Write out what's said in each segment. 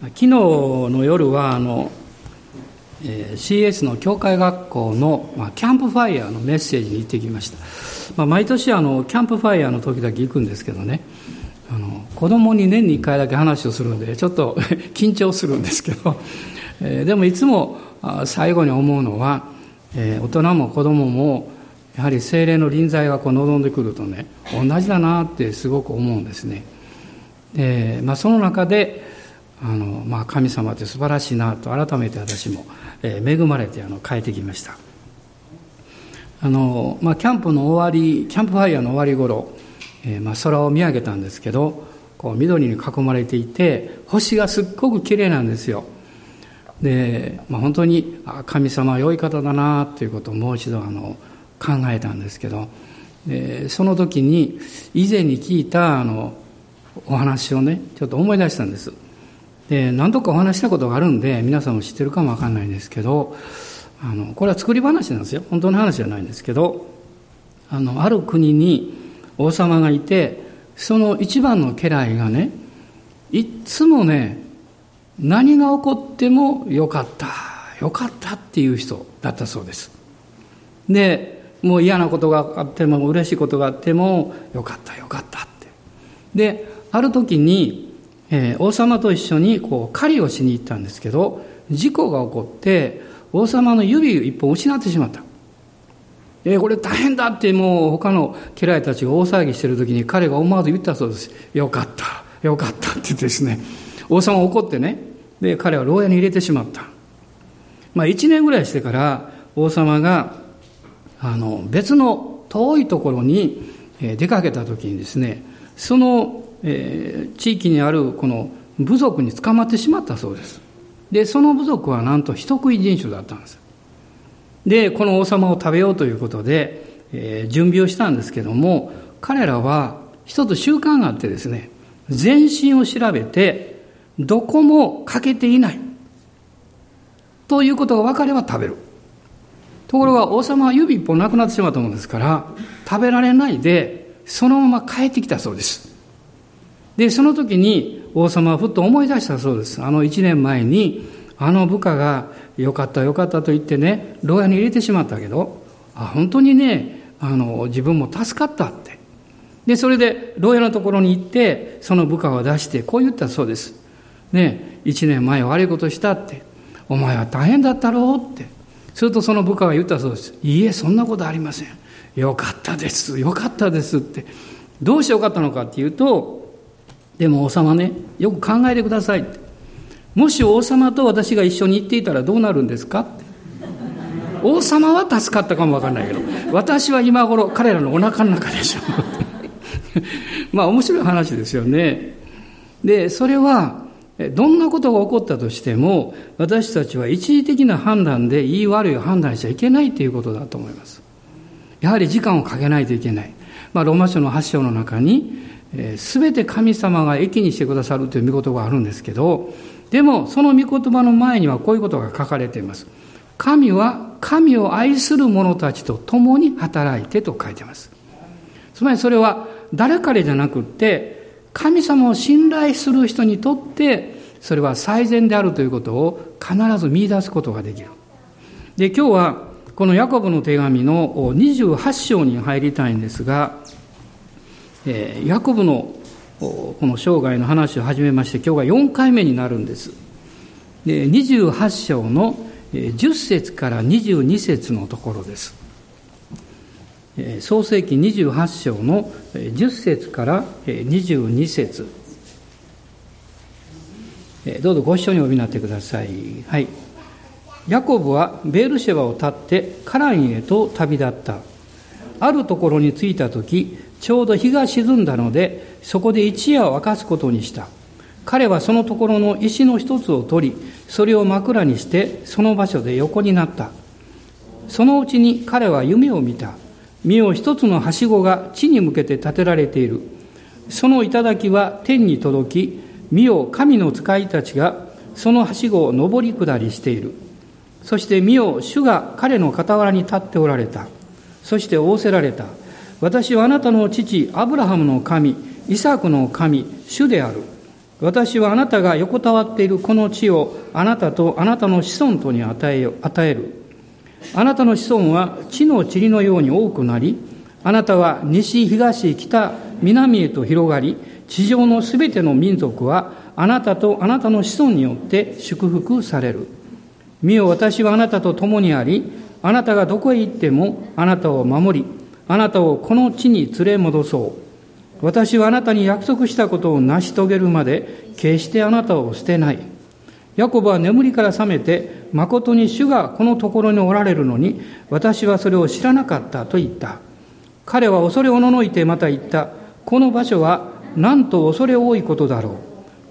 昨日の夜はあの、えー、CS の教会学校の、まあ、キャンプファイヤーのメッセージに行ってきました、まあ、毎年あのキャンプファイヤーの時だけ行くんですけどね。あの子供に年に1回だけ話をするんでちょっと 緊張するんですけど、えー、でもいつも最後に思うのは、えー、大人も子供もやはり精霊の臨在がこう望んでくるとね同じだなってすごく思うんですね。で、まあ、その中であの、まあ、神様って素晴らしいなと改めて私も、えー、恵まれてあの帰ってきました。あの、まあ、キャンプの終わりキャンプファイヤーの終わり頃、えーまあ、空を見上げたんですけどこう緑に囲まれていて星がすっごく綺麗なんですよ。で、まあ、本当にあ神様は良い方だなということをもう一度あの考えたんですけどでその時に以前に聞いたあのお話をねちょっと思い出したんです。で何度かお話したことがあるんで皆さんも知ってるかもわかんないんですけどあのこれは作り話なんですよ。本当の話じゃないんですけどあのある国に王様がいてその一番の家来がねいっつもね何が起こってもよかったよかったっていう人だったそうです。でもう嫌なことがあっても嬉しいことがあってもよかったよかったって。である時に、えー、王様と一緒にこう狩りをしに行ったんですけど事故が起こって王様の指一本失ってしまったえー、これ大変だってもう他の家来たちが大騒ぎしてる時に彼が思わず言ったそうです。よかった、よかったってですね、王様怒ってね、で、彼は牢屋に入れてしまった。まあ一年ぐらいしてから王様があの別の遠いところに出かけた時にですねその、えー、地域にあるこの部族に捕まってしまったそうです。でその部族はなんと人食い人種だったんです。でこの王様を食べようということで、えー、準備をしたんですけども彼らは一つ習慣があってですね全身を調べてどこも欠けていない。ということが分かれば食べる。ところが王様は指一本なくなってしまったものですから食べられないでそのまま帰ってきたそうです。でその時に王様はふっと思い出したそうですあの1年前にあの部下がよかったよかったと言ってね牢屋に入れてしまったけどあ本当にねあの自分も助かったってでそれで牢屋のところに行ってその部下を出してこう言ったそうですね1年前悪いことしたってお前は大変だったろうってするとその部下が言ったそうです。いいえ、そんなことありません。よかったです。よかったですって。どうしてよかったのかっていうと、でも王様ね、よく考えてください。もし王様と私が一緒に行っていたらどうなるんですか？王様は助かったかもわかんないけど、私は今頃彼らのお腹の中でしょ。まあ面白い話ですよね。で、それは、どんなことが起こったとしても、私たちは一時的な判断で言い悪いを判断しちゃいけないということだと思います。やはり時間をかけないといけない。まあ、ローマ書の8章の中に、す、べ、て神様が益にしてくださるという御言葉があるんですけど、でも、その御言葉の前にはこういうことが書かれています。神は神を愛する者たちと共に働いてと書いています。つまりそれは誰彼じゃなくって、神様を信頼する人にとってそれは最善であるということを必ず見出すことができる。で、今日はこのヤコブの手紙の28章に入りたいんですが、えー、ヤコブのこの生涯の話を始めまして今日が4回目になるんです。で28章の10節から22節のところです。創世紀28章の10節から22節どうぞご一緒にお読みになってください。はい。ヤコブはベールシェバを立ってカランへと旅立った。あるところに着いた時、ちょうど日が沈んだので、そこで一夜を明かすことにした。彼はそのところの石の一つを取り、それを枕にして、その場所で横になった。そのうちに彼は夢を見た。見よ一つのはしごが地に向けて建てられている。その頂は天に届き、見よ神の使いたちがそのはしごを上り下りしている。そして見よ主が彼の傍らに立っておられた。そして仰せられた。私はあなたの父、アブラハムの神、イサクの神、主である。私はあなたが横たわっているこの地をあなたとあなたの子孫とに与え与える。あなたの子孫は地の塵のように多くなり、あなたは西、東、北、南へと広がり、地上のすべての民族はあなたとあなたの子孫によって祝福される。見よ、私はあなたと共にあり、あなたがどこへ行ってもあなたを守り、あなたをこの地に連れ戻そう。私はあなたに約束したことを成し遂げるまで、決してあなたを捨てない。ヤコブは眠りから覚めて、誠に主がこのところにおられるのに、私はそれを知らなかったと言った。彼は恐れおののいてまた言った。この場所はなんと恐れ多いことだろう。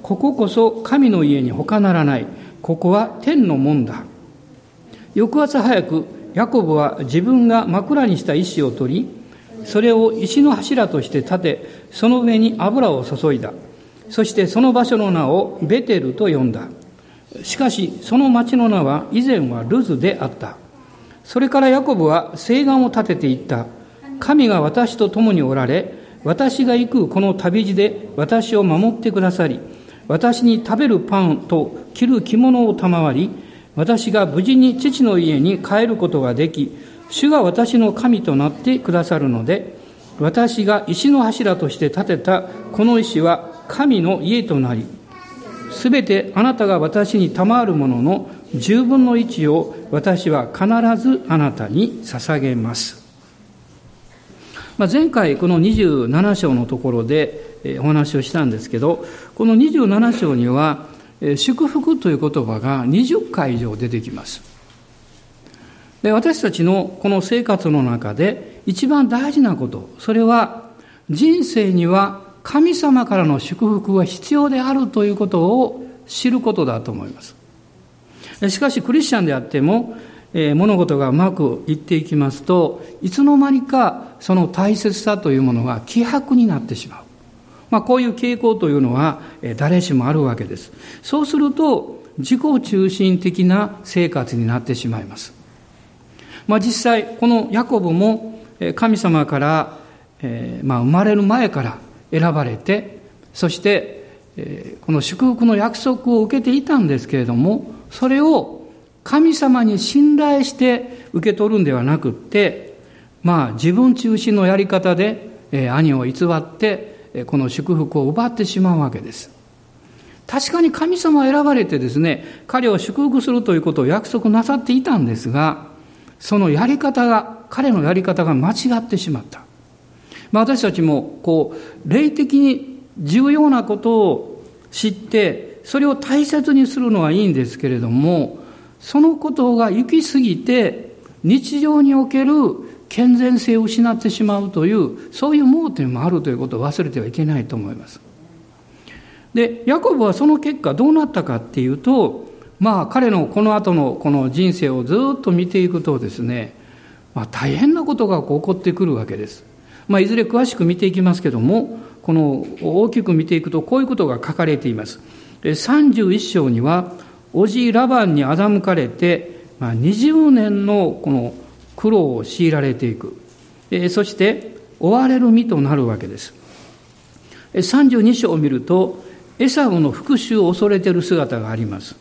こここそ神の家に他ならない。ここは天の門だ。翌朝早く、ヤコブは自分が枕にした石を取り、それを石の柱として立て、その上に油を注いだ。そしてその場所の名をベテルと呼んだ。しかし、その町の名は以前はルズであった。それからヤコブは誓願を立てていった。神が私と共におられ、私が行くこの旅路で私を守ってくださり、私に食べるパンと着る着物を賜り、私が無事に父の家に帰ることができ、主が私の神となってくださるので、私が石の柱として建てたこの石は神の家となり、すべてあなたが私に賜るものの十分の一を私は必ずあなたに捧げます。まあ、前回この27章のところでお話をしたんですけど、この27章には祝福という言葉が20回以上出てきます。で私たちのこの生活の中で一番大事なこと、それは人生には神様からの祝福が必要であるということを知ることだと思います。しかしクリスチャンであっても、えー、物事がうまくいっていきますと、いつの間にかその大切さというものが希薄になってしまう。まあこういう傾向というのは、誰しもあるわけです。そうすると、自己中心的な生活になってしまいます。まあ、実際、このヤコブも神様から、えー、まあ、生まれる前から選ばれて、そして、この祝福の約束を受けていたんですけれども、それを神様に信頼して受け取るんではなくって、まあ、自分中心のやり方で、兄を偽って、この祝福を奪ってしまうわけです。確かに神様を選ばれてですね、彼を祝福するということを約束なさっていたんですが、そのやり方が、彼のやり方が間違ってしまった。まあ、私たちも、こう、霊的に重要なことを知って、それを大切にするのはいいんですけれども、そのことが行き過ぎて、日常における健全性を失ってしまうという、そういう盲点もあるということを忘れてはいけないと思います。で、ヤコブはその結果どうなったかっていうと、まあ彼のこの後のこの人生をずっと見ていくとですね、まあ、大変なことが起こってくるわけです。まあ、いずれ詳しく見ていきますけども、この大きく見ていくとこういうことが書かれています。31章には、おじラバンに欺かれて、まあ、20年のこの苦労を強いられていく。そして追われる身となるわけです。32章を見ると、エサウの復讐を恐れている姿があります。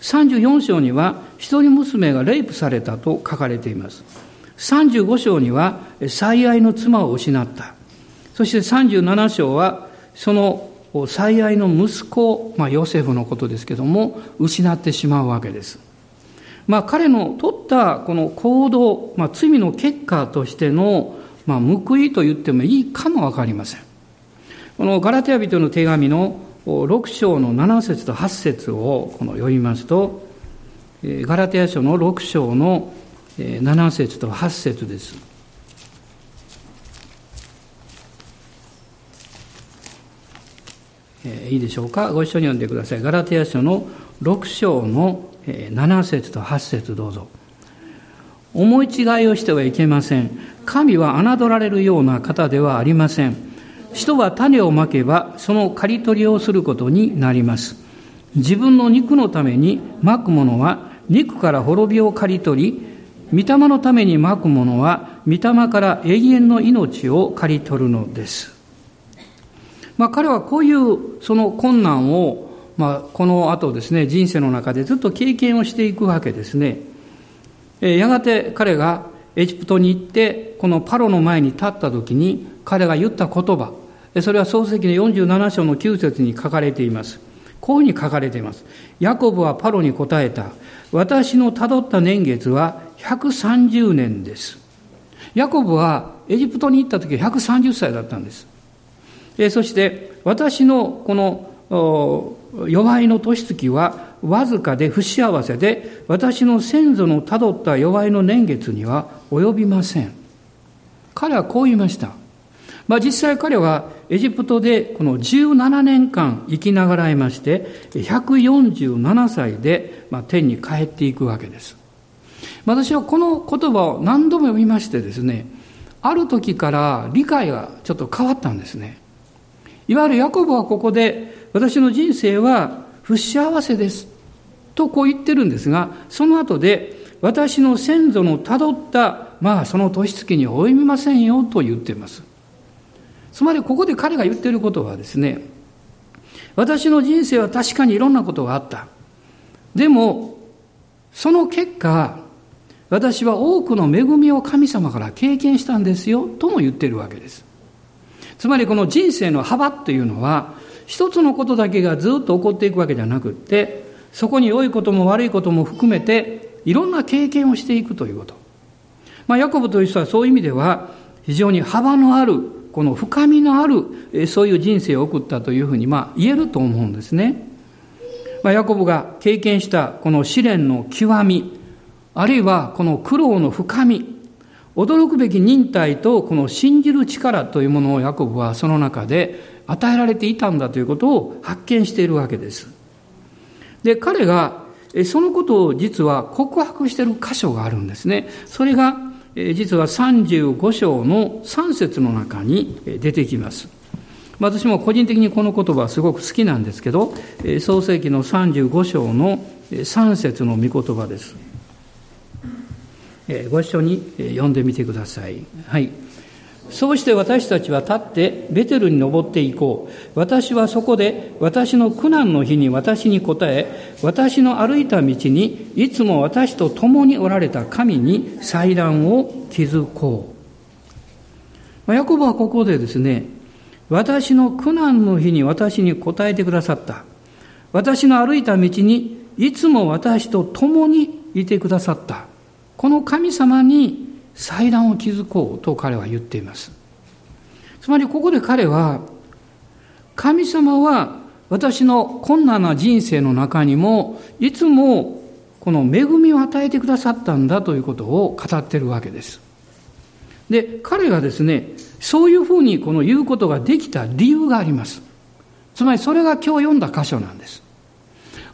34章には一人娘がレイプされたと書かれています。35章には最愛の妻を失った。そして37章はその最愛の息子、まあ、ヨセフのことですけども、失ってしまうわけです。まあ、彼の取ったこの行動、まあ、罪の結果としての、まあ、報いと言ってもいいかもわかりません。このガラテヤ人の手紙の6章の7節と8節をこの読みますと、ガラテヤ書の6章の7節と8節です。いいでしょうか？ご一緒に読んでください。ガラテヤ書の6章の7節と8節どうぞ。思い違いをしてはいけません。神は侮られるような方ではありません。人は種をまけばその刈り取りをすることになります。自分の肉のためにまくものは肉から滅びを刈り取り、御霊のためにまくものは御霊から永遠の命を刈り取るのです。まあ、彼はこういうその困難を、まあ、この後ですね、人生の中でずっと経験をしていくわけですね。やがて彼がエジプトに行って、このパロの前に立った時に、彼が言った言葉、それは漱石の47章の9節に書かれています。こういうふうに書かれています。ヤコブはパロに答えた。私のたどった年月は130年です。ヤコブはエジプトに行った時は130歳だったんです。そして私のこの弱いの年月はわずかで不幸せで私の先祖のたどった弱いの年月には及びません。彼はこう言いました。まあ、実際彼はエジプトでこの17年間生きながらえまして、147歳で天に帰っていくわけです。私はこの言葉を何度も読みましてですね、ある時から理解がちょっと変わったんですね。いわゆるヤコブはここで、私の人生は不幸せです。とこう言ってるんですが、その後で、私の先祖のたどった、まあその年月に及びませんよと言っています。つまりここで彼が言っていることはですね、私の人生は確かにいろんなことがあった。でも、その結果、私は多くの恵みを神様から経験したんですよ、とも言っているわけです。つまりこの人生の幅っていうのは、一つのことだけがずっと起こっていくわけじゃなくって、そこに良いことも悪いことも含めて、いろんな経験をしていくということ。まあ、ヤコブという人はそういう意味では、非常に幅のあるこの深みのある、そういう人生を送ったというふうに、まあ、言えると思うんですね。まあ、ヤコブが経験したこの試練の極み、あるいはこの苦労の深み、驚くべき忍耐とこの信じる力というものをヤコブはその中で与えられていたんだということを発見しているわけです。で、彼がそのことを実は告白している箇所があるんですね。それが実は35章の3節の中に出てきます。私も個人的にこの言葉はすごく好きなんですけど、創世記の35章の3節の御言葉です。ご一緒に読んでみてください。はい。そうして私たちは立ってベテルに登っていこう。私はそこで私の苦難の日に私に答え、私の歩いた道にいつも私と共におられた神に祭壇を築こう。ヤコブはここでですね、私の苦難の日に私に答えてくださった。私の歩いた道にいつも私と共にいてくださった。この神様に祭壇を築こうと彼は言っています。つまりここで彼は、神様は私の困難な人生の中にも、いつもこの恵みを与えてくださったんだということを語ってるわけです。で、彼がですね、そういうふうにこの言うことができた理由があります。つまりそれが今日読んだ箇所なんです。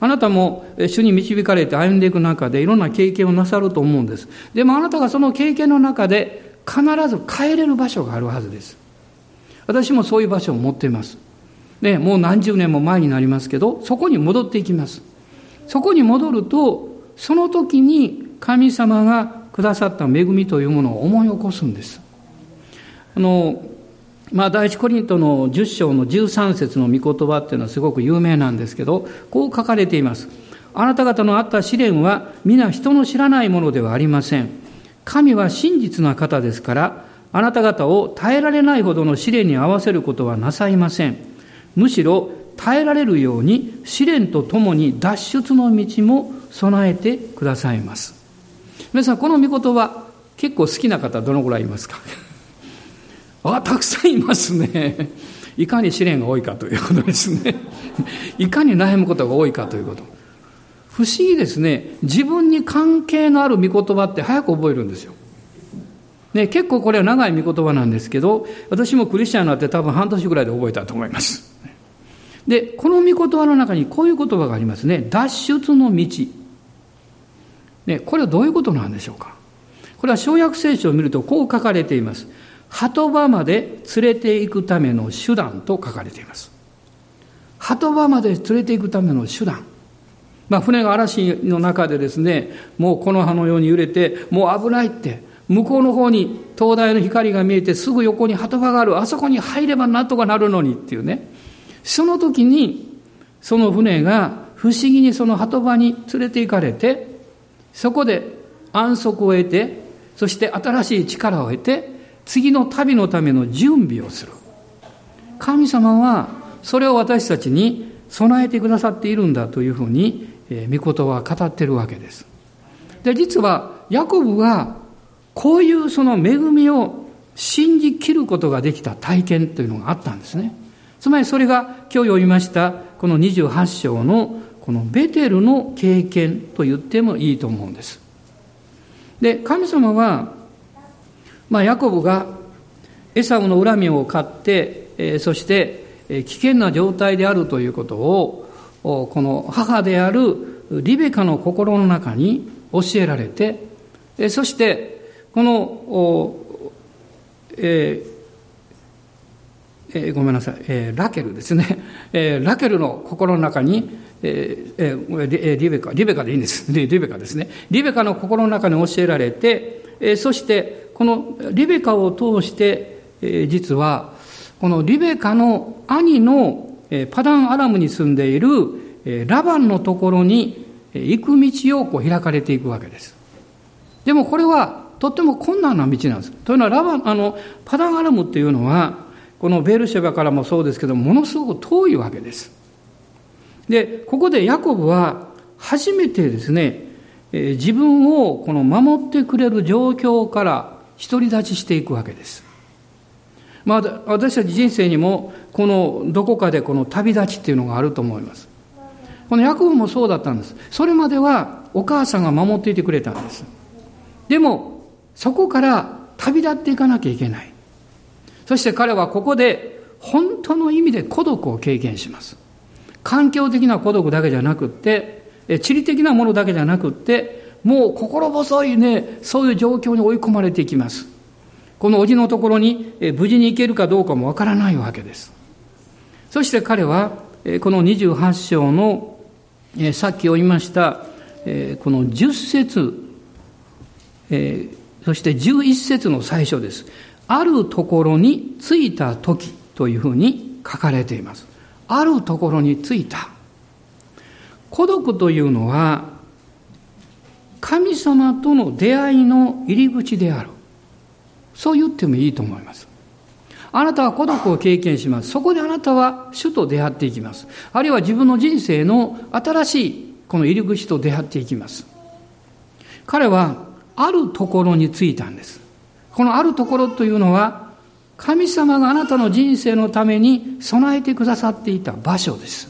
あなたも主に導かれて歩んでいく中でいろんな経験をなさると思うんです。でもあなたがその経験の中で必ず帰れる場所があるはずです。私もそういう場所を持っています。ね、もう何十年も前になりますけど、そこに戻っていきます。そこに戻ると、その時に神様がくださった恵みというものを思い起こすんです。あの、まあ、第一コリントの10章の13節の御言葉っていうのはすごく有名なんですけど、こう書かれています。あなた方のあった試練は皆人の知らないものではありません。神は真実な方ですから、あなた方を耐えられないほどの試練に合わせることはなさいません。むしろ耐えられるように試練とともに脱出の道も備えてくださいます。皆さん、この御言葉、結構好きな方どのぐらいいますか？あ、たくさんいますね。いかに試練が多いかということですね。いかに悩むことが多いかということ。不思議ですね。自分に関係のある御言葉って早く覚えるんですよ。ね、結構これは長い御言葉なんですけど、私もクリスチャンになって多分半年ぐらいで覚えたと思います。で、この御言葉の中にこういう言葉がありますね。脱出の道。ね、これはどういうことなんでしょうか。これは小約聖書を見るとこう書かれています。鳩場まで連れて行くための手段と書かれています。鳩場まで連れて行くための手段。まあ、船が嵐の中でですね、もうこの葉のように揺れて、もう危ないって、向こうの方に灯台の光が見えてすぐ横に鳩場がある。あそこに入ればなんとかなるのにっていうね。その時に、その船が不思議にその鳩場に連れて行かれて、そこで安息を得て、そして新しい力を得て、次の旅のための準備をする。神様はそれを私たちに備えてくださっているんだというふうに、えー、御言葉は語ってるわけです。で、実は、ヤコブが、こういうその恵みを信じきることができた体験というのがあったんですね。つまりそれが今日読みましたこの28章のこのベテルの経験と言ってもいいと思うんです。で、神様は、まあ、ヤコブがエサウの恨みを買って、えー、そして、え、危険な状態であるということを、この母であるリベカの心の中に教えられて、そして、この、えーえー、ごめんなさい、えー、ラケルですね、えー、ラケルの心の中に、えー、リベカ、リベカでいいんです。リベカですね。リベカの心の中に教えられて、え、そして、このリベカを通して、え、実は、このリベカの兄の、え、パダンアラムに住んでいる、え、ラバンのところに、行く道をこう開かれていくわけです。でもこれはとっても困難な道なんです。というのはラバあのパダンアラムっていうのはこのベルシェバからもそうですけどものすごく遠いわけです。でここでヤコブは初めてですね自分をこの守ってくれる状況から独り立ちしていくわけです。まあ、私たち人生にもこのどこかでこの旅立ちっていうのがあると思います。このヤコブもそうだったんです。それまではお母さんが守っていてくれたんです。でも、そこから旅立っていかなきゃいけない。そして彼はここで本当の意味で孤独を経験します。環境的な孤独だけじゃなくって、地理的なものだけじゃなくって、もう心細いね、そういう状況に追い込まれていきます。この叔父のところに無事に行けるかどうかもわからないわけです。そして彼は、この28章のさっき読みました、この10節、そして11節の最初です。あるところに着いた時というふうに書かれています。あるところに着いた。孤独というのは、神様との出会いの入り口である。そう言ってもいいと思います。あなたは孤独を経験します。そこであなたは主と出会っていきます。あるいは自分の人生の新しいこの入り口と出会っていきます。彼はあるところに着いたんです。このあるところというのは神様があなたの人生のために備えてくださっていた場所です。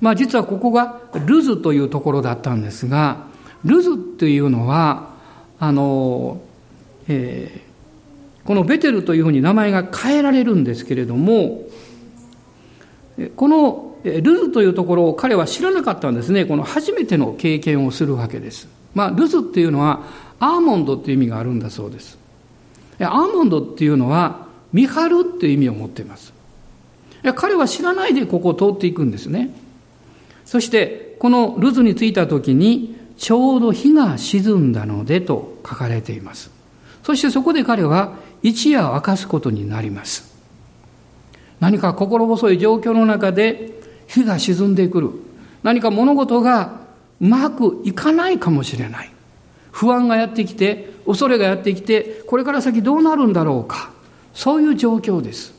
まあ実はここがルズというところだったんですが、ルズというのは、あの、えーこのベテルというふうに名前が変えられるんですけれども、このルズというところを彼は知らなかったんですね。この初めての経験をするわけです。まあ、ルズっていうのはアーモンドっていう意味があるんだそうです。アーモンドっていうのは見張るっていう意味を持っています。彼は知らないでここを通っていくんですね。そして、このルズに着いた時に、ちょうど日が沈んだのでと書かれています。そしてそこで彼は一夜明かすことになります。何か心細い状況の中で日が沈んでくる。何か物事がうまくいかないかもしれない。不安がやってきて、恐れがやってきて、これから先どうなるんだろうか。そういう状況です。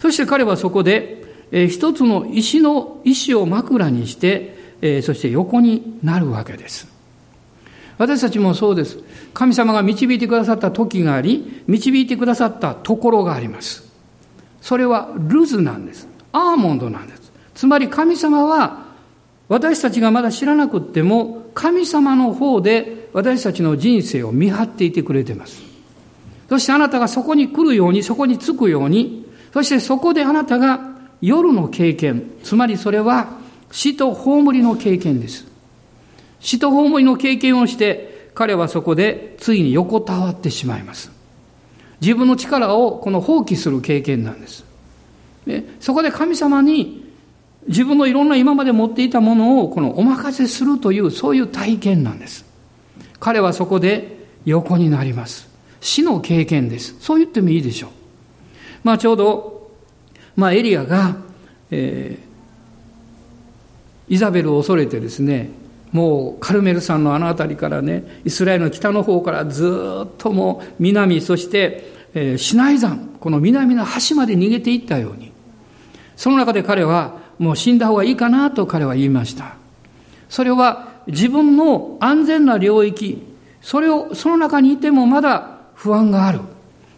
そして彼はそこで、えー、一つの石の石を枕にして、えー、そして横になるわけです。私たちもそうです。神様が導いてくださった時があり、導いてくださったところがあります。それはルズなんです。アーモンドなんです。つまり神様は私たちがまだ知らなくっても神様の方で私たちの人生を見張っていてくれてます。そしてあなたがそこに来るように、そこに着くように、そしてそこであなたが夜の経験、つまりそれは死と葬りの経験です。死と葬りの経験をして、彼はそこでついに横たわってしまいます。自分の力をこの放棄する経験なんです。でそこで神様に自分のいろんな今まで持っていたものをこのお任せするというそういう体験なんです。彼はそこで横になります。死の経験です。そう言ってもいいでしょう。まあちょうど、まあエリアが、えー、イザベルを恐れてですね、もうカルメル山のあの辺りからね、イスラエルの北の方からずっともう南、そして、えー、シナイ山、この南の端まで逃げていったように、その中で彼はもう死んだ方がいいかなと彼は言いました。それは自分の安全な領域、それを、その中にいてもまだ不安がある。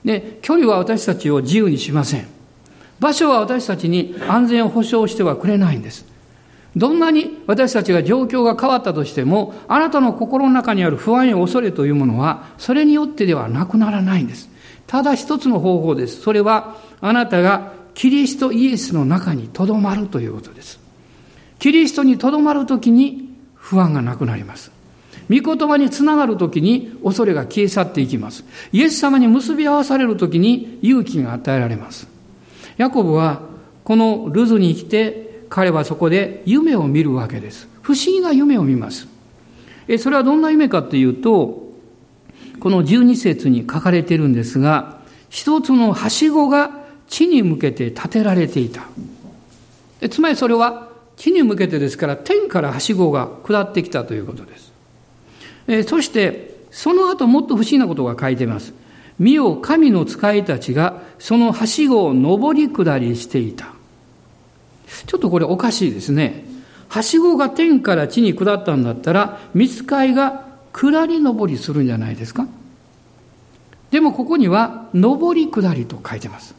で、距離は私たちを自由にしません。場所は私たちに安全を保障してはくれないんです。どんなに私たちが状況が変わったとしても、あなたの心の中にある不安や恐れというものは、それによってではなくならないんです。ただ一つの方法です。それは、あなたがキリストイエスの中にとどまるということです。キリストにとどまるときに不安がなくなります。御言葉につながるときに恐れが消え去っていきます。イエス様に結び合わされるときに勇気が与えられます。ヤコブはこのルズに来て彼はそこで夢を見るわけです。不思議な夢を見ます。えそれはどんな夢かっていうと、この12節に書かれているんですが、一つのはしごが地に向けて建てられていた。つまりそれは地に向けてですから天からはしごが下ってきたということです。えそしてその後もっと不思議なことが書いています。見よ神の使いたちがそのはしごを上り下りしていた。ちょっとこれおかしいですね。はしごが天から地に下ったんだったら、見つかいが下り上りするんじゃないですかでもここには、上り下りと書いてます。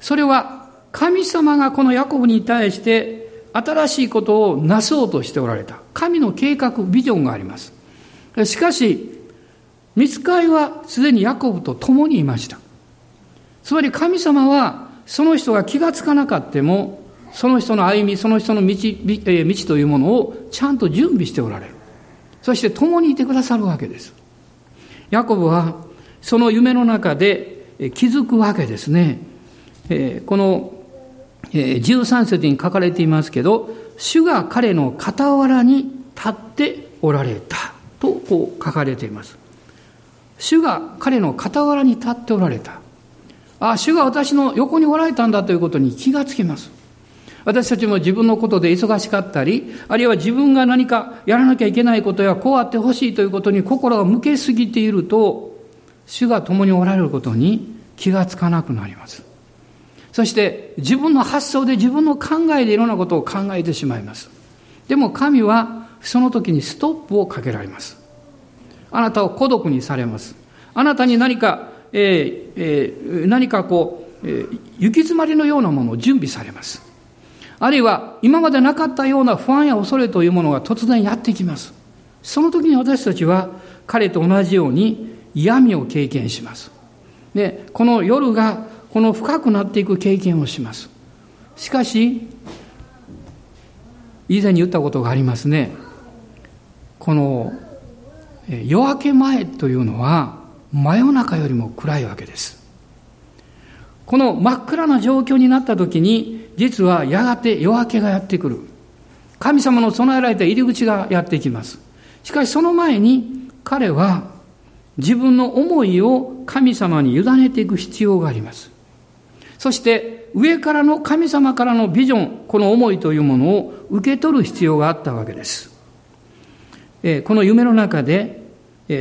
それは、神様がこのヤコブに対して新しいことをなそうとしておられた。神の計画、ビジョンがあります。しかし、見つかいはすでにヤコブと共にいました。つまり神様は、その人が気がつかなかっても、その人の歩み、その人の道道というものをちゃんと準備しておられる。そして共にいてくださるわけです。ヤコブは、その夢の中で気づくわけですね。この13節に書かれていますけど、主が彼の傍らに立っておられたとこう書かれています。主が彼の傍らに立っておられた。あ、主が私の横におられたんだということに気がつきます。私たちも自分のことで忙しかったり、あるいは自分が何かやらなきゃいけないことやこうあってほしいということに心が向けすぎていると、主が共におられることに気がつかなくなります。そして自分の発想で自分の考えでいろんなことを考えてしまいます。でも神はその時にストップをかけられます。あなたを孤独にされます。あなたに何か、えーえー、何かこう、えー、行き詰まりのようなものを準備されます。あるいは今までなかったような不安や恐れというものが突然やってきます。その時に私たちは彼と同じように嫌味を経験します。で、この夜がこの深くなっていく経験をします。しかし、以前に言ったことがありますね。この夜明け前というのは真夜中よりも暗いわけです。この真っ暗な状況になった時に、実はやがて夜明けがやってくる。神様の備えられた入り口がやってきます。しかしその前に彼は自分の思いを神様に委ねていく必要があります。そして上からの神様からのビジョン、この思いというものを受け取る必要があったわけです。この夢の中で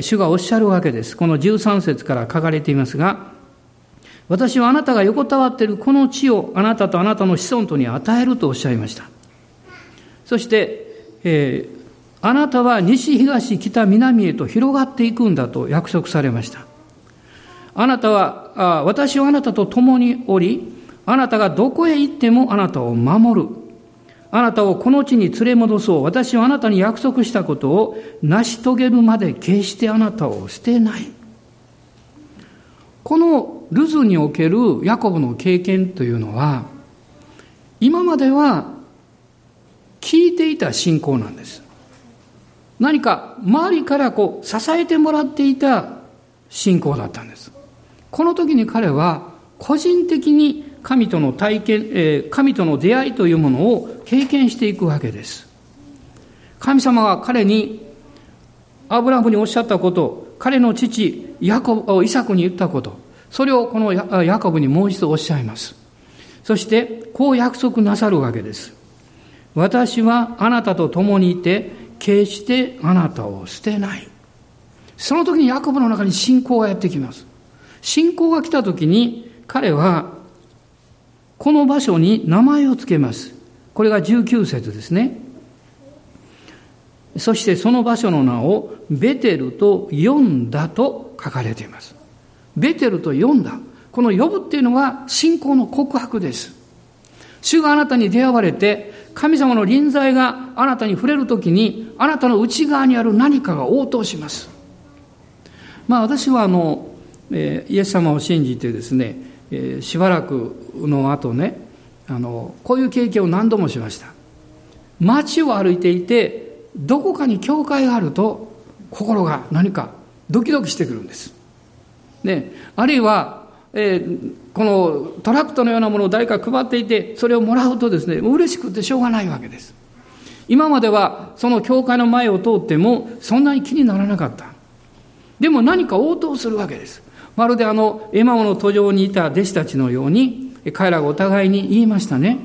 主がおっしゃるわけです。この13節から書かれていますが、私はあなたが横たわっているこの地をあなたとあなたの子孫とに与えるとおっしゃいました。そして、えー、あなたは西、東、北、南へと広がっていくんだと約束されました。あなたは、あ私はあなたと共におり、あなたがどこへ行ってもあなたを守る。あなたをこの地に連れ戻そう。私はあなたに約束したことを成し遂げるまで決してあなたを捨てない。このルズにおけるヤコブの経験というのは、今までは聞いていた信仰なんです。何か周りからこう支えてもらっていた信仰だったんです。この時に彼は個人的に神との体験、え、神との出会いというものを経験していくわけです。神様が彼に、アブラハムにおっしゃったこと、彼の父、ヤコイサクに言ったこと、それをこのヤコブにもう一度おっしゃいます。そして、こう約束なさるわけです。私はあなたと共にいて、決してあなたを捨てない。その時にヤコブの中に信仰がやってきます。信仰が来た時に、彼は、この場所に名前を付けます。これが19節ですね。そしてその場所の名をベテルと呼んだと書かれています。ベテルと呼んだ。この呼ぶっていうのは信仰の告白です。主があなたに出会われて、神様の臨在があなたに触れるときに、あなたの内側にある何かが応答します。まあ私はあの、えー、イエス様を信じてですね、えー、しばらくの後ね、あの、こういう経験を何度もしました。街を歩いていて、どこかに教会があると、心が何かドキドキしてくるんです。ね、あるいは、えー、このトラクトのようなものを誰か配っていて、それをもらうとですね、嬉しくてしょうがないわけです。今まではその教会の前を通ってもそんなに気にならなかった。でも何か応答するわけです。まるであのエマオの途上にいた弟子たちのように、彼らがお互いに言いましたね。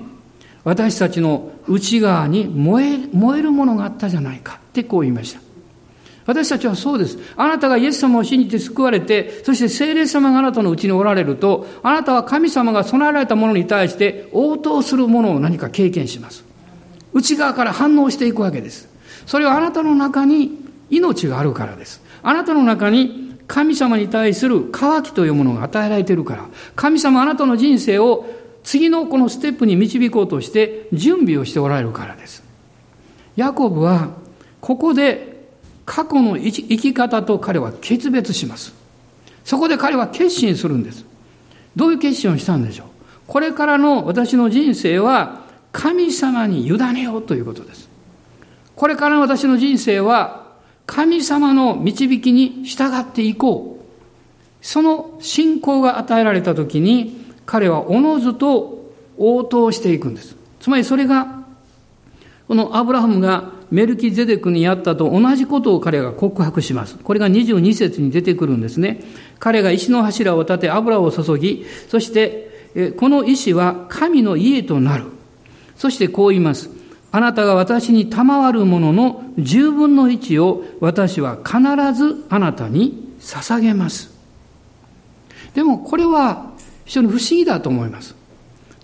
私たちの内側に燃え燃えるものがあったじゃないかってこう言いました。私たちはそうです。あなたがイエス様を信じて救われて、そして聖霊様があなたのうちにおられると、あなたは神様が備えられたものに対して応答するものを何か経験します。内側から反応していくわけです。それはあなたの中に命があるからです。あなたの中に神様に対する渇きというものが与えられているから、神様あなたの人生を次のこのステップに導こうとして準備をしておられるからです。ヤコブはここで過去の生き方と彼は決別します。そこで彼は決心するんです。どういう決心をしたんでしょう？これからの私の人生は神様に委ねようということです。これからの私の人生は神様の導きに従っていこう。その信仰が与えられた時に彼はおのずと応答していくんです。つまりそれがこのアブラハムがメルキゼデクにやったと同じことを彼が告白します。これが22節に出てくるんですね。彼が石の柱を立て油を注ぎ、そして、この石は神の家となる。そしてこう言います。あなたが私に賜るものの十分の一を私は必ずあなたに捧げます。でもこれは非常に不思議だと思います。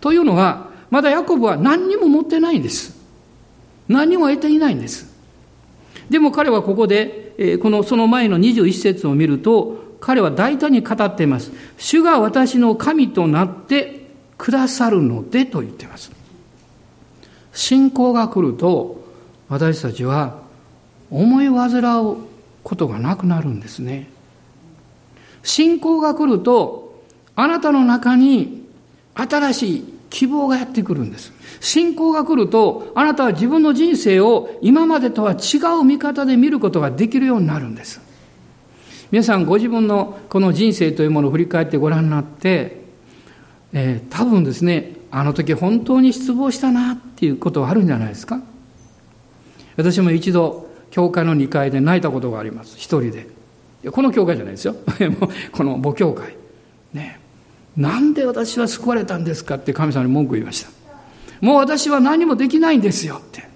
というのは、まだヤコブは何にも持ってないんです。何も得ていないんです。でも彼はここで、このその前の21節を見ると、彼は大胆に語っています。主が私の神となってくださるのでと言っています。信仰が来ると、私たちは思い煩うことがなくなるんですね。信仰が来ると、あなたの中に新しい希望がやってくるんです。信仰が来ると、あなたは自分の人生を今までとは違う見方で見ることができるようになるんです。皆さんご自分のこの人生というものを振り返ってご覧になって、えー、多分ですね、あの時本当に失望したなっていうことはあるんじゃないですか。私も一度、教会の2階で泣いたことがあります。一人で。この教会じゃないですよ。この母教会。ね。なんで私は救われたんですか？って神様に文句言いました。もう私は何もできないんですよって。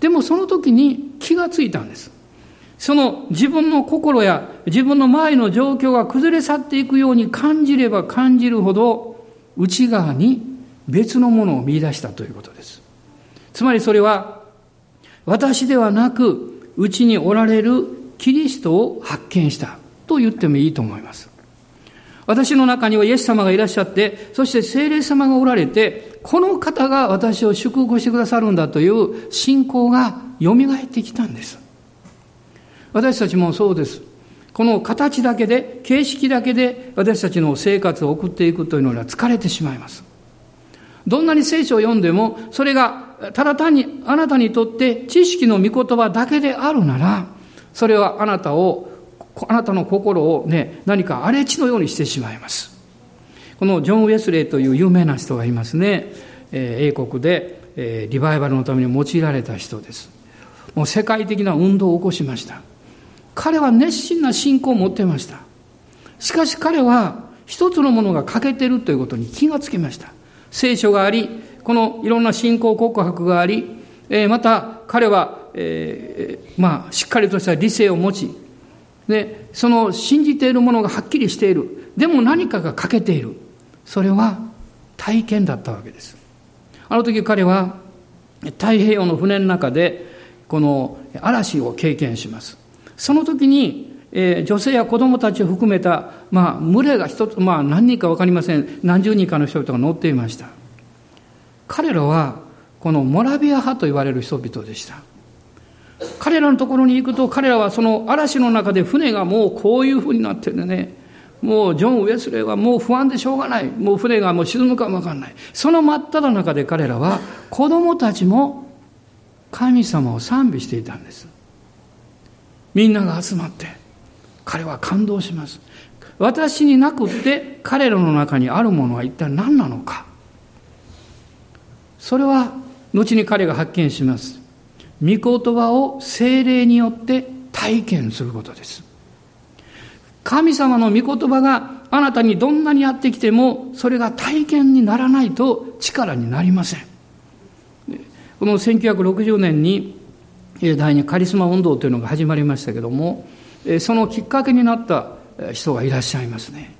でもその時に気がついたんです。その自分の心や自分の周りの状況が崩れ去っていくように感じれば感じるほど内側に別のものを見出したということです。つまりそれは私ではなく内におられるキリストを発見したと言ってもいいと思います。私の中にはイエス様がいらっしゃって、そして聖霊様がおられて、この方が私を祝福してくださるんだという信仰が蘇ってきたんです。私たちもそうです。この形だけで、形式だけで私たちの生活を送っていくというのは疲れてしまいます。どんなに聖書を読んでも、それがただ単にあなたにとって知識の御言葉だけであるなら、それはあなたをあなたの心をね、何か荒れ地のようにしてしまいます。このジョン・ウェスレーという有名な人がいますね。えー、英国で、えー、リバイバルのために用いられた人です。もう世界的な運動を起こしました。彼は熱心な信仰を持ってました。しかし彼は一つのものが欠けてるということに気がつきました。聖書があり、このいろんな信仰告白があり、えー、また彼は、えー、まあ、しっかりとした理性を持ち、で、その信じているものがはっきりしている。でも何かが欠けている。それは体験だったわけです。あの時彼は太平洋の船の中でこの嵐を経験します。その時に、えー、女性や子供たちを含めた、まあ、群れが一つ、まあ、何人か分かりません。何十人かの人々が乗っていました。彼らは、このモラビア派と言われる人々でした。彼らのところに行くと、彼らはその嵐の中で船がもうこういうふうになってるね、もうジョン・ウェスレーはもう不安でしょうがない。もう船がもう沈むかもわかんない。その真っ只中で彼らは子供たちも神様を賛美していたんです。みんなが集まって彼は感動します。私になくって彼らの中にあるものは一体何なのか。それは後に彼が発見します。御言葉を精霊によって体験することです。神様の御言葉があなたにどんなにやってきても、それが体験にならないと力になりません。この1960年に第二カリスマ運動というのが始まりましたけども、そのきっかけになった人がいらっしゃいますね。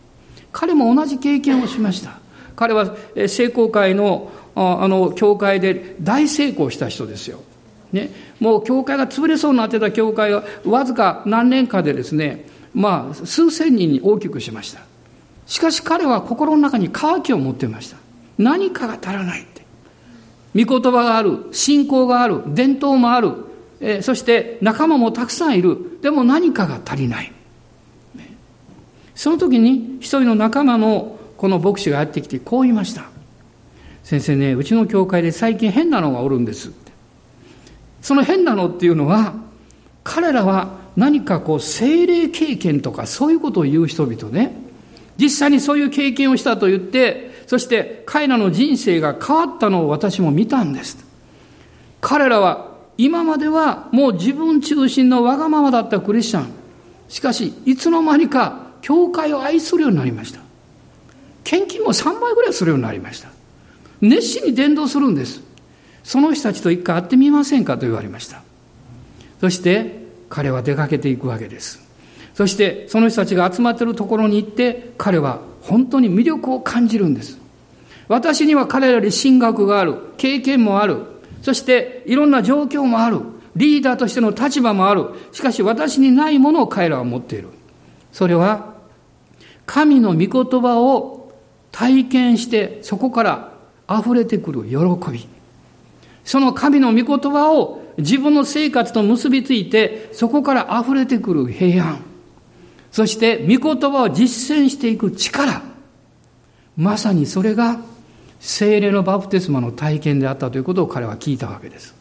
彼も同じ経験をしました。彼は聖公会のあの教会で大成功した人ですよ。ね、もう教会が潰れそうになってた教会はわずか何年かでですね、まあ、数千人に大きくしました。しかし彼は心の中に渇きを持っていました。何かが足らないって。御言葉がある、信仰がある、伝統もある、え、そして仲間もたくさんいる。でも何かが足りない。ね、その時に一人の仲間のこの牧師がやってきてこう言いました。先生ね、うちの教会で最近変なのがおるんです。その変なのっていうのは、彼らは何かこう精霊経験とかそういうことを言う人々ね。実際にそういう経験をしたと言ってそして彼らの人生が変わったのを私も見たんです。彼らは今まではもう自分中心のわがままだったクリスチャン。しかしいつの間にか教会を愛するようになりました。献金も3倍ぐらいするようになりました。熱心に伝道するんです。その人たちと一回会ってみませんかと言われましたそして彼は出かけていくわけです。そしてその人たちが集まっているところに行って彼は本当に魅力を感じるんです。私には彼らより進学がある、経験もある、そしていろんな状況もある、リーダーとしての立場もある。しかし私にないものを彼らは持っている。それは神の御言葉を体験してそこから溢れてくる喜び。その神の御言葉を自分の生活と結びついて、そこから溢れてくる平安。そして、御言葉を実践していく力。まさにそれが、精霊のバプテスマの体験であったということを彼は聞いたわけです。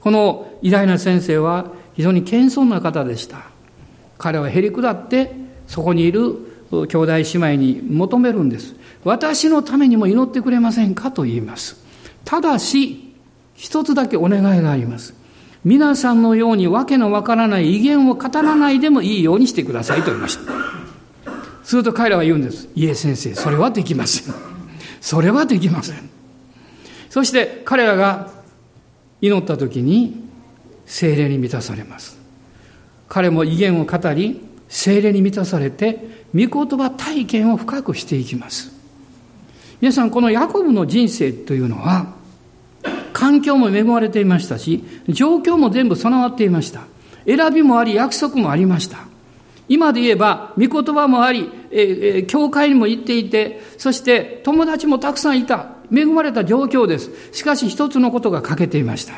この偉大な先生は非常に謙遜な方でした。彼はへり下って、そこにいる兄弟姉妹に求めるんです。私のためにも祈ってくれませんか？と言います。ただし、一つだけお願いがあります。皆さんのようにわけのわからない威厳を語らないでもいいようにしてくださいと言いました。すると彼らは言うんです。いえ先生、それはできません。それはできません。そして彼らが祈った時に精霊に満たされます。彼も威厳を語り、精霊に満たされて、御言葉体験を深くしていきます。皆さん、このヤコブの人生というのは、環境も恵まれていましたし、状況も全部備わっていました。選びもあり、約束もありました。今で言えば、御言葉もあり、えー、教会にも行っていて、そして友達もたくさんいた。恵まれた状況です。しかし一つのことが欠けていました。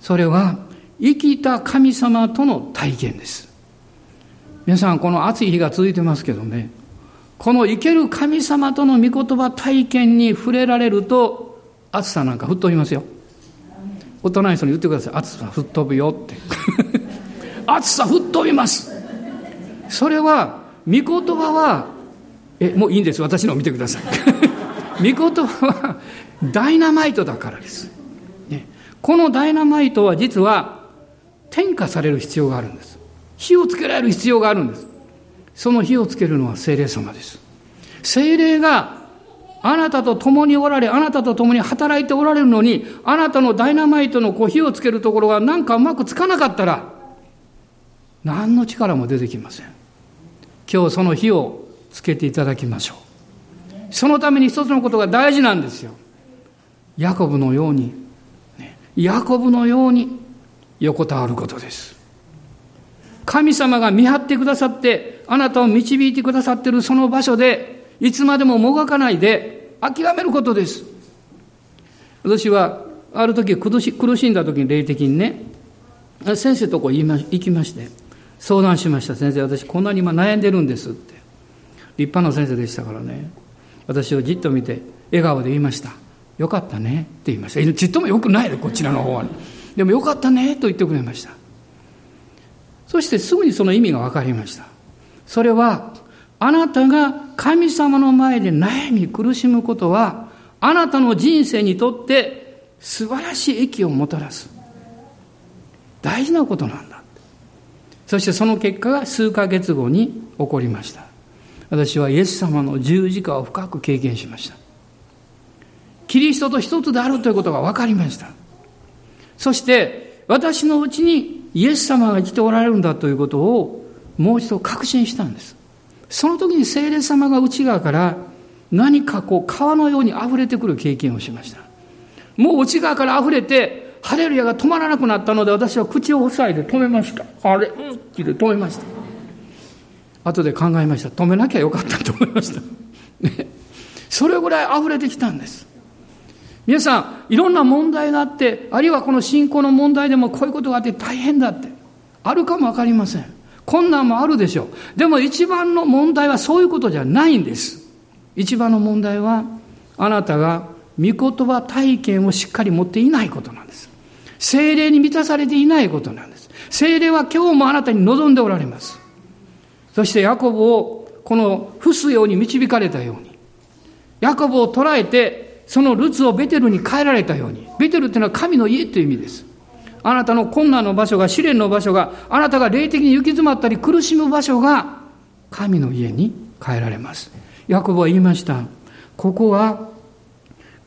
それは、生きた神様との体験です。皆さん、この暑い日が続いてますけどね、この生ける神様との御言葉体験に触れられると、暑さなんか吹っ飛びますよ。大人の人に言ってください。暑さ吹っ飛ぶよって。暑さ吹っ飛びます。それは、御言葉は、え、もういいんです。私のを見てください。御言葉は、ダイナマイトだからです。ね、このダイナマイトは実は、転化される必要があるんです。火をつけられる必要があるんです。その火をつけるのは精霊様です。精霊があなたと共におられ、あなたと共に働いておられるのに、あなたのダイナマイトのこう火をつけるところがなんかうまくつかなかったら、何の力も出てきません。今日その火をつけていただきましょう。そのために一つのことが大事なんですよ。ヤコブのように、ヤコブのように横たわることです。神様が見張ってくださって、あなたを導いてくださっているその場所で、いつまでももがかないで諦めることです。私は、ある時苦し苦しんだ時に霊的にね、先生とこ言いま行きまして、相談しました。先生、私こんなに今悩んでるんですって。立派な先生でしたからね。私をじっと見て、笑顔で言いました。よかったねって言いました。ちっともよくないで、こちらの方は。でもよかったねと言ってくれました。そしてすぐにその意味が分かりました。それは、あなたが神様の前で悩み苦しむことは、あなたの人生にとって素晴らしい益をもたらす。大事なことなんだ。そしてその結果が数ヶ月後に起こりました。私はイエス様の十字架を深く経験しました。キリストと一つであるということが分かりました。そして私のうちにイエス様が生きておられるんだということをもう一度確信したんです。その時に聖霊様が内側から何かこう川のように溢れてくる経験をしました。もう内側から溢れて、ハレルヤが止まらなくなったので私は口を押さえて止めました。あれ？うんって止めました。後で考えました。止めなきゃよかったと思いました。ね。それぐらい溢れてきたんです。皆さん、いろんな問題があって、あるいはこの信仰の問題でもこういうことがあって大変だって、あるかもわかりません。困難もあるでしょう。でも一番の問題はそういうことじゃないんです。一番の問題は、あなたが御言葉体験をしっかり持っていないことなんです。精霊に満たされていないことなんです。精霊は今日もあなたに望んでおられます。そしてヤコブをこの伏すように導かれたように、ヤコブを捉えて、そのルツをベテルに変えられたように、ベテルっていうのは神の家という意味です。あなたの困難の場所が、試練の場所が、あなたが霊的に行き詰まったり苦しむ場所が、神の家に変えられます。ヤコブは言いました。ここは、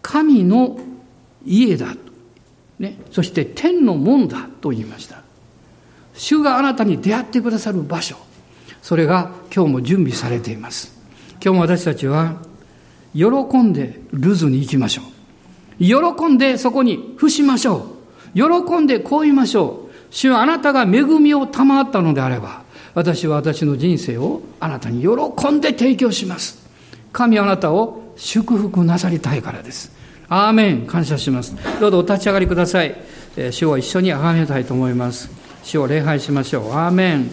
神の家だ。ね、そして天の門だと言いました。主があなたに出会ってくださる場所。それが今日も準備されています。今日も私たちは、喜んでルズに行きましょう。喜んでそこに伏しましょう。喜んでこう言いましょう。主はあなたが恵みを賜ったのであれば、私は私の人生をあなたに喜んで提供します。神はあなたを祝福なさりたいからです。アーメン。感謝します。どうぞお立ち上がりください。主を一緒に崇めたいと思います。主を礼拝しましょう。アーメン。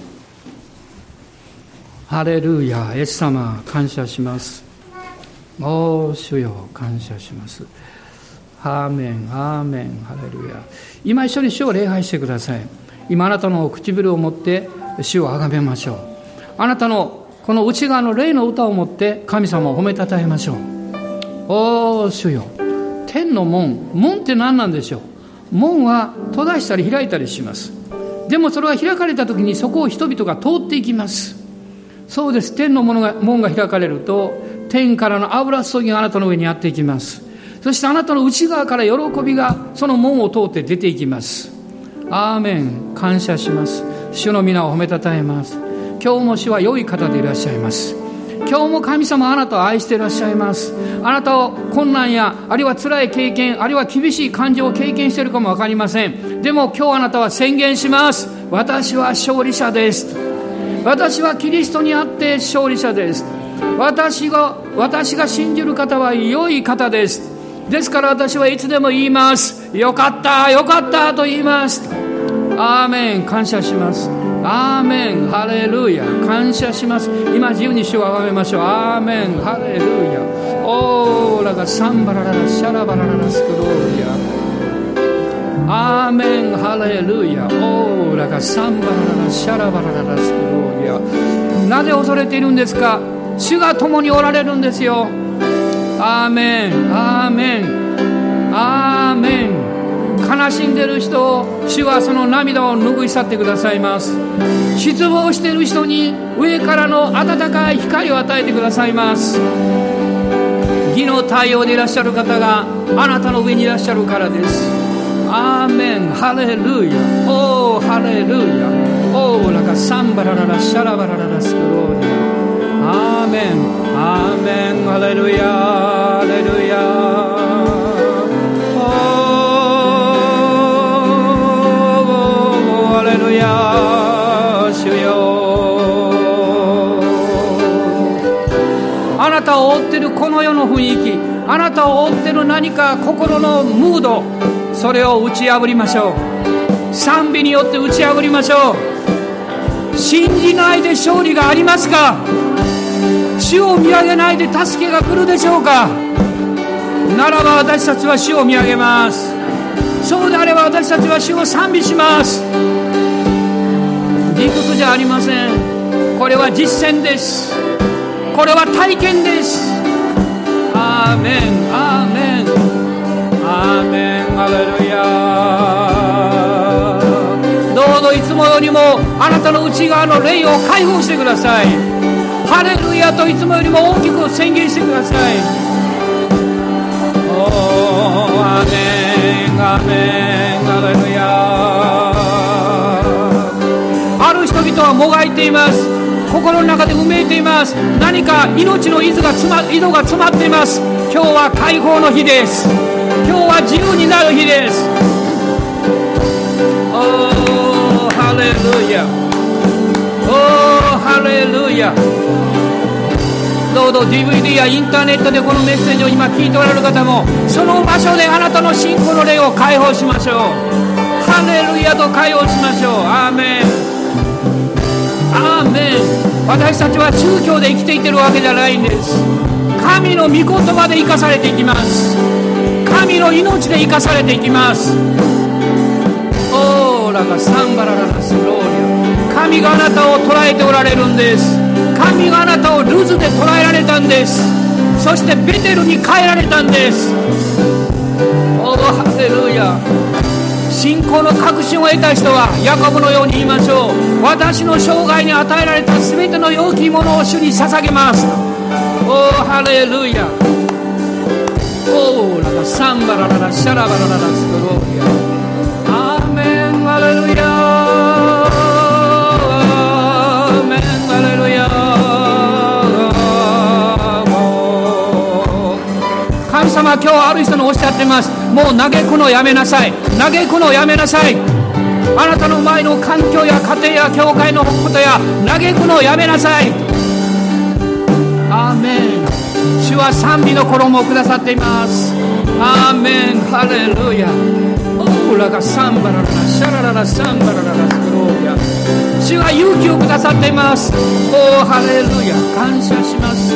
ハレルヤ、イエス様、感謝します。おー、主よ、感謝します。アーメン、アーメン、ハレルヤ。今一緒に主を礼拝してください。今あなたの唇を持って主をあがめましょう。あなたのこの内側の霊の歌を持って神様を褒めたたえましょう。おー、主よ。天の門。門って何なんでしょう？門は閉ざしたり開いたりします。でもそれは開かれた時にそこを人々が通っていきます。そうです。天の門が門が開かれると、天からの油注ぎがあなたの上にやっていきます。そしてあなたの内側から喜びがその門を通って出ていきます。アーメン。感謝します。主の皆を褒めたたえます。今日も主は良い方でいらっしゃいます。今日も神様あなたを愛していらっしゃいます。あなたを困難やあるいは辛い経験あるいは厳しい感情を経験しているかも分かりません。でも今日あなたは宣言します。私は勝利者です。私はキリストにあって勝利者です。私が私が信じる方は良い方です。ですから私はいつでも言います。よかった、よかったと言います。アーメン、感謝します。アーメン、ハレルヤ、感謝します。今自由に主をあがめましょう。アーメン、ハレルヤ。オーラがサンバラララ、シャラバラララスクローリア。アーメン、ハレルヤ。オーラがサンバラララ、シャラバラララスクローリア。なぜ恐れているんですか？主が共におられるんですよ。アーメンアーメンアーメン悲しんでる人主はその涙を拭い去ってくださいます。失望してる人に上からの温かい光を与えてくださいます。義の対応でいらっしゃる方があなたの上にいらっしゃるからです。アーメンハレルヤおーハレルヤおーラカサンバラララシャラバラララスクローリアアーメンアーメンハレルヤハレルヤハレルヤ主よあなたを追ってるこの世の雰囲気。あなたを追ってる何か心のムード。それを打ち破りましょう。賛美によって打ち破りましょう。信じないで勝利がありますか？主を見上げないで助けが来るでしょうか。ならば私たちは主を見上げます。そうであれば私たちは主を賛美します。理屈じゃありません。これは実践です。これは体験です。アーメンアーメン。アーメン。ハレルヤ。どうぞいつもよりもあなたの内側の霊を解放してください。ハレルヤといつもよりも大きく宣言してください。おーアメンアメンハレルヤ。ある人々はもがいています。心の中でうめいています。何か命の井戸が詰ま井戸が詰まっています。今日は解放の日です。今日は自由になる日です。おーハレルヤ。ハレルヤどうぞ DVD やインターネットでこのメッセージを今聞いておられる方もその場所であなたの信仰の霊を解放しましょう。ハレルヤと解放しましょう。アーメンアーメン私たちは宗教で生きていてるわけじゃないんです。神の御言葉で生かされていきます。神の命で生かされていきます。オーラがサンバラララスローリ神があなたを捉えておられるんです。神があなたをルズで捉えられたんです。そしてベテルに変えられたんです。おおハレルヤ。信仰の確信を得た人はヤコブのように言いましょう。私の生涯に与えられた全ての良きものを主に捧げます。おおハレルヤ。おおララサンバラララシャラバラララスクローリア。アーメンハレルヤ。様今日ある人のおっしゃってます。もう嘆くのやめなさい。嘆くのやめなさい。あなたの前の環境や家庭や教会のことや嘆くのやめなさい。アーメン主は賛美の衣をくださっています。アーメンハレルヤオーラがサンバララシャラララサンバラララ。主は勇気をくださっています。おーハレルヤ。感謝します。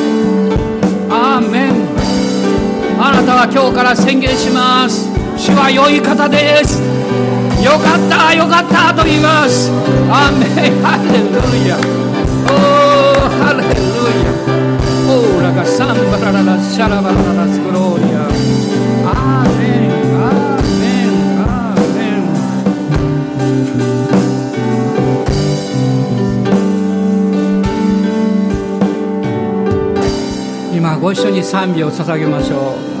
アーメン。あなたは今日から宣言します。主は良い方です。よかったよかったと言います。アーメン。ハレルヤ。おーハレルヤ。オーラがサンバラララシャラバラララスクローリア。ご一緒に賛美を捧げましょう。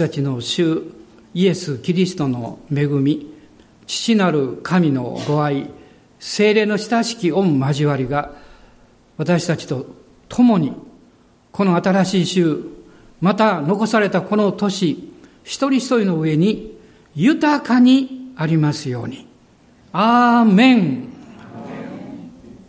たちの主イエス・キリストの恵み、父なる神のご愛、精霊の親しき御交わりが、私たちと共に、この新しい週、また残されたこの年、一人一人の上に豊かにありますように。アーメン